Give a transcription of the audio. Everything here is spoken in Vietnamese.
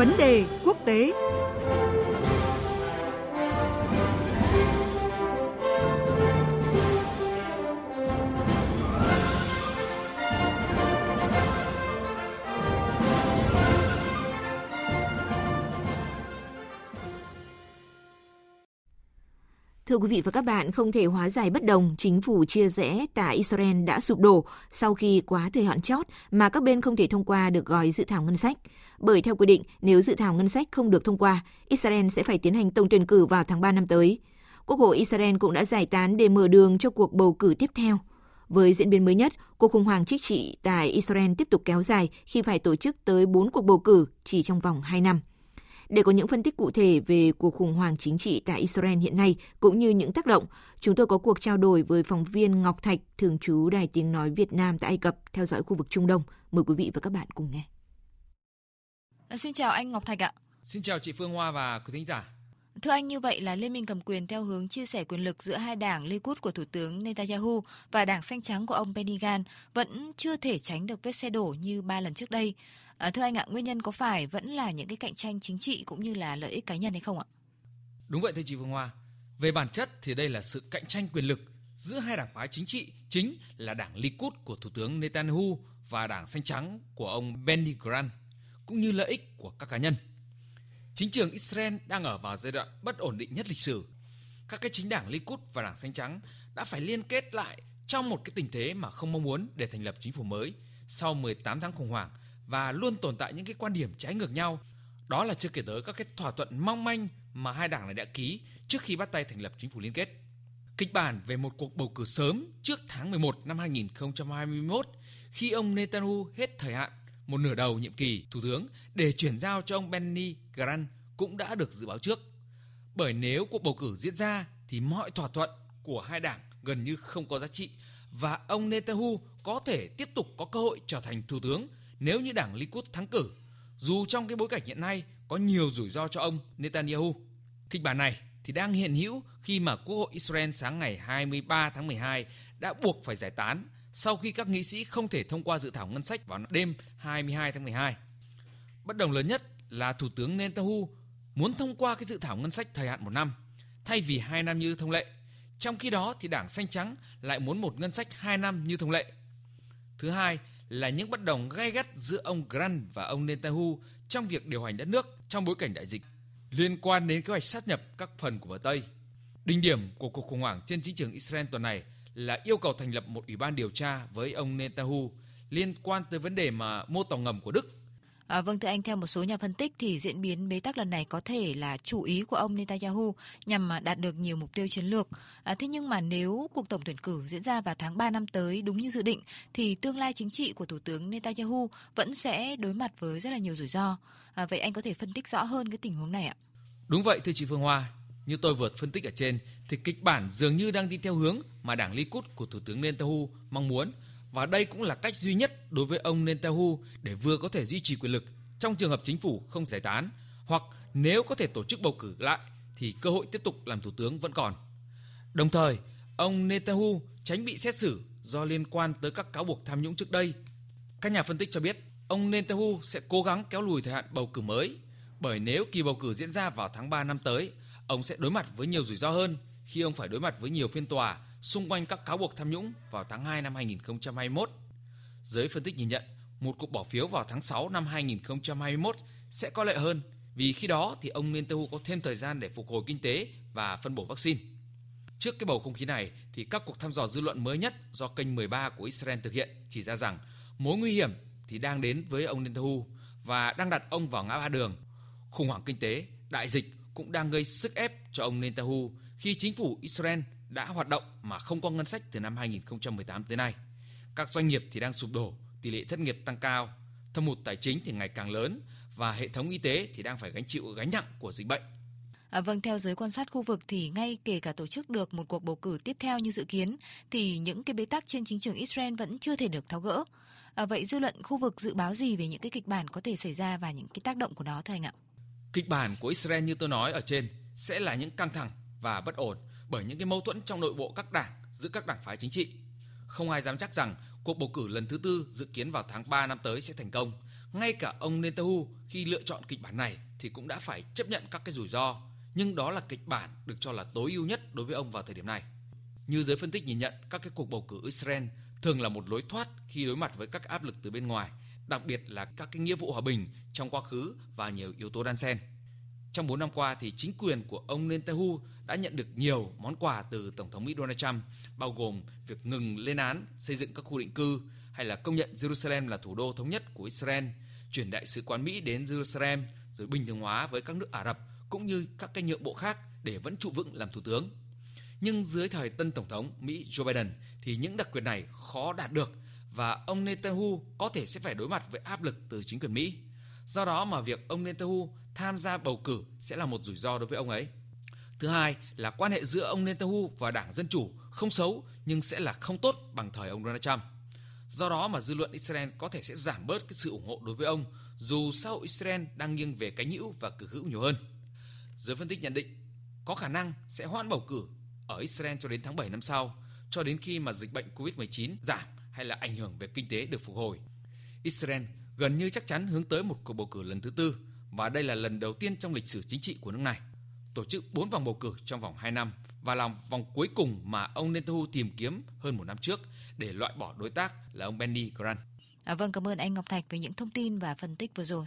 Vấn đề quốc tế. Thưa quý vị và các bạn, không thể hóa giải bất đồng, chính phủ chia rẽ tại Israel đã sụp đổ sau khi quá thời hạn chót mà các bên không thể thông qua được gói dự thảo ngân sách. Bởi theo quy định, nếu dự thảo ngân sách không được thông qua, Israel sẽ phải tiến hành tổng tuyển cử vào tháng 3 năm tới. Quốc hội Israel cũng đã giải tán để mở đường cho cuộc bầu cử tiếp theo. Với diễn biến mới nhất, cuộc khủng hoảng chính trị tại Israel tiếp tục kéo dài khi phải tổ chức tới 4 cuộc bầu cử chỉ trong vòng 2 năm. Để có những phân tích cụ thể về cuộc khủng hoảng chính trị tại Israel hiện nay cũng như những tác động, chúng tôi có cuộc trao đổi với phóng viên Ngọc Thạch, thường trú Đài Tiếng Nói Việt Nam tại Ai Cập, theo dõi khu vực Trung Đông. Mời quý vị và các bạn cùng nghe. À, xin chào anh Ngọc Thạch ạ. Xin chào chị Phương Hoa và quý thính giả. Thưa anh, như vậy là Liên minh cầm quyền theo hướng chia sẻ quyền lực giữa hai đảng Likud của Thủ tướng Netanyahu và đảng xanh trắng của ông Benny Gantz vẫn chưa thể tránh được vết xe đổ như ba lần trước đây. À, thưa anh ạ, nguyên nhân có phải vẫn là những cái cạnh tranh chính trị cũng như là lợi ích cá nhân hay không ạ? Đúng vậy thưa chị Phương Hoa. Về bản chất thì đây là sự cạnh tranh quyền lực giữa hai đảng phái chính trị chính là đảng Likud của Thủ tướng Netanyahu và đảng xanh trắng của ông Benny Grant, cũng như lợi ích của các cá nhân. Chính trường Israel đang ở vào giai đoạn bất ổn định nhất lịch sử. Các cái chính đảng Likud và đảng xanh trắng đã phải liên kết lại trong một cái tình thế mà không mong muốn để thành lập chính phủ mới sau 18 tháng khủng hoảng và luôn tồn tại những cái quan điểm trái ngược nhau. Đó là chưa kể tới các cái thỏa thuận mong manh mà hai đảng này đã ký trước khi bắt tay thành lập chính phủ liên kết. Kịch bản về một cuộc bầu cử sớm trước tháng 11 năm 2021 khi ông Netanyahu hết thời hạn một nửa đầu nhiệm kỳ thủ tướng để chuyển giao cho ông Benny Gantz cũng đã được dự báo trước. Bởi nếu cuộc bầu cử diễn ra thì mọi thỏa thuận của hai đảng gần như không có giá trị và ông Netanyahu có thể tiếp tục có cơ hội trở thành thủ tướng nếu như đảng Likud thắng cử, dù trong cái bối cảnh hiện nay có nhiều rủi ro cho ông Netanyahu. Kịch bản này thì đang hiện hữu khi mà Quốc hội Israel sáng ngày 23 tháng 12 đã buộc phải giải tán sau khi các nghị sĩ không thể thông qua dự thảo ngân sách vào đêm 22 tháng 12. Bất đồng lớn nhất là Thủ tướng Netanyahu muốn thông qua cái dự thảo ngân sách thời hạn một năm thay vì hai năm như thông lệ. Trong khi đó thì Đảng Xanh Trắng lại muốn một ngân sách hai năm như thông lệ. Thứ hai là những bất đồng gay gắt giữa ông Grant và ông Netanyahu trong việc điều hành đất nước trong bối cảnh đại dịch, liên quan đến kế hoạch sát nhập các phần của bờ Tây. Đỉnh điểm của cuộc khủng hoảng trên chính trường Israel tuần này là yêu cầu thành lập một ủy ban điều tra với ông Netanyahu liên quan tới vấn đề mà mô tàu ngầm của Đức À, vâng thưa anh, theo một số nhà phân tích thì diễn biến bế tắc lần này có thể là chủ ý của ông Netanyahu nhằm à, đạt được nhiều mục tiêu chiến lược. À, thế nhưng mà nếu cuộc tổng tuyển cử diễn ra vào tháng 3 năm tới đúng như dự định thì tương lai chính trị của Thủ tướng Netanyahu vẫn sẽ đối mặt với rất là nhiều rủi ro. À, vậy anh có thể phân tích rõ hơn cái tình huống này ạ? Đúng vậy thưa chị Phương Hoa, như tôi vừa phân tích ở trên thì kịch bản dường như đang đi theo hướng mà đảng Likud của Thủ tướng Netanyahu mong muốn và đây cũng là cách duy nhất đối với ông Netanyahu để vừa có thể duy trì quyền lực trong trường hợp chính phủ không giải tán hoặc nếu có thể tổ chức bầu cử lại thì cơ hội tiếp tục làm thủ tướng vẫn còn. Đồng thời, ông Netanyahu tránh bị xét xử do liên quan tới các cáo buộc tham nhũng trước đây. Các nhà phân tích cho biết ông Netanyahu sẽ cố gắng kéo lùi thời hạn bầu cử mới bởi nếu kỳ bầu cử diễn ra vào tháng 3 năm tới, ông sẽ đối mặt với nhiều rủi ro hơn khi ông phải đối mặt với nhiều phiên tòa xung quanh các cáo buộc tham nhũng vào tháng 2 năm 2021. Giới phân tích nhìn nhận một cuộc bỏ phiếu vào tháng 6 năm 2021 sẽ có lợi hơn vì khi đó thì ông Netanyahu có thêm thời gian để phục hồi kinh tế và phân bổ vaccine. Trước cái bầu không khí này thì các cuộc thăm dò dư luận mới nhất do kênh 13 của Israel thực hiện chỉ ra rằng mối nguy hiểm thì đang đến với ông Netanyahu và đang đặt ông vào ngã ba đường. Khủng hoảng kinh tế, đại dịch cũng đang gây sức ép cho ông Netanyahu khi chính phủ Israel đã hoạt động mà không có ngân sách từ năm 2018 tới nay. Các doanh nghiệp thì đang sụp đổ, tỷ lệ thất nghiệp tăng cao, thâm hụt tài chính thì ngày càng lớn và hệ thống y tế thì đang phải gánh chịu gánh nặng của dịch bệnh. À, vâng, theo giới quan sát khu vực thì ngay kể cả tổ chức được một cuộc bầu cử tiếp theo như dự kiến thì những cái bế tắc trên chính trường Israel vẫn chưa thể được tháo gỡ. À, vậy dư luận khu vực dự báo gì về những cái kịch bản có thể xảy ra và những cái tác động của nó thưa anh ạ? Kịch bản của Israel như tôi nói ở trên sẽ là những căng thẳng và bất ổn bởi những cái mâu thuẫn trong nội bộ các đảng giữa các đảng phái chính trị. Không ai dám chắc rằng cuộc bầu cử lần thứ tư dự kiến vào tháng 3 năm tới sẽ thành công, ngay cả ông Netanyahu khi lựa chọn kịch bản này thì cũng đã phải chấp nhận các cái rủi ro, nhưng đó là kịch bản được cho là tối ưu nhất đối với ông vào thời điểm này. Như giới phân tích nhìn nhận, các cái cuộc bầu cử Israel thường là một lối thoát khi đối mặt với các áp lực từ bên ngoài, đặc biệt là các cái nghĩa vụ hòa bình trong quá khứ và nhiều yếu tố đan xen. Trong 4 năm qua thì chính quyền của ông Netanyahu đã nhận được nhiều món quà từ Tổng thống Mỹ Donald Trump, bao gồm việc ngừng lên án xây dựng các khu định cư hay là công nhận Jerusalem là thủ đô thống nhất của Israel, chuyển đại sứ quán Mỹ đến Jerusalem rồi bình thường hóa với các nước Ả Rập cũng như các cái nhượng bộ khác để vẫn trụ vững làm thủ tướng. Nhưng dưới thời tân tổng thống Mỹ Joe Biden thì những đặc quyền này khó đạt được và ông Netanyahu có thể sẽ phải đối mặt với áp lực từ chính quyền Mỹ. Do đó mà việc ông Netanyahu tham gia bầu cử sẽ là một rủi ro đối với ông ấy. Thứ hai là quan hệ giữa ông Netanyahu và Đảng Dân Chủ không xấu nhưng sẽ là không tốt bằng thời ông Donald Trump. Do đó mà dư luận Israel có thể sẽ giảm bớt cái sự ủng hộ đối với ông dù xã hội Israel đang nghiêng về cánh hữu và cử hữu nhiều hơn. Giới phân tích nhận định có khả năng sẽ hoãn bầu cử ở Israel cho đến tháng 7 năm sau, cho đến khi mà dịch bệnh COVID-19 giảm hay là ảnh hưởng về kinh tế được phục hồi. Israel gần như chắc chắn hướng tới một cuộc bầu cử lần thứ tư và đây là lần đầu tiên trong lịch sử chính trị của nước này. Tổ chức 4 vòng bầu cử trong vòng 2 năm và làm vòng cuối cùng mà ông Netanyahu tìm kiếm hơn một năm trước để loại bỏ đối tác là ông Benny Grant. À, vâng, cảm ơn anh Ngọc Thạch về những thông tin và phân tích vừa rồi.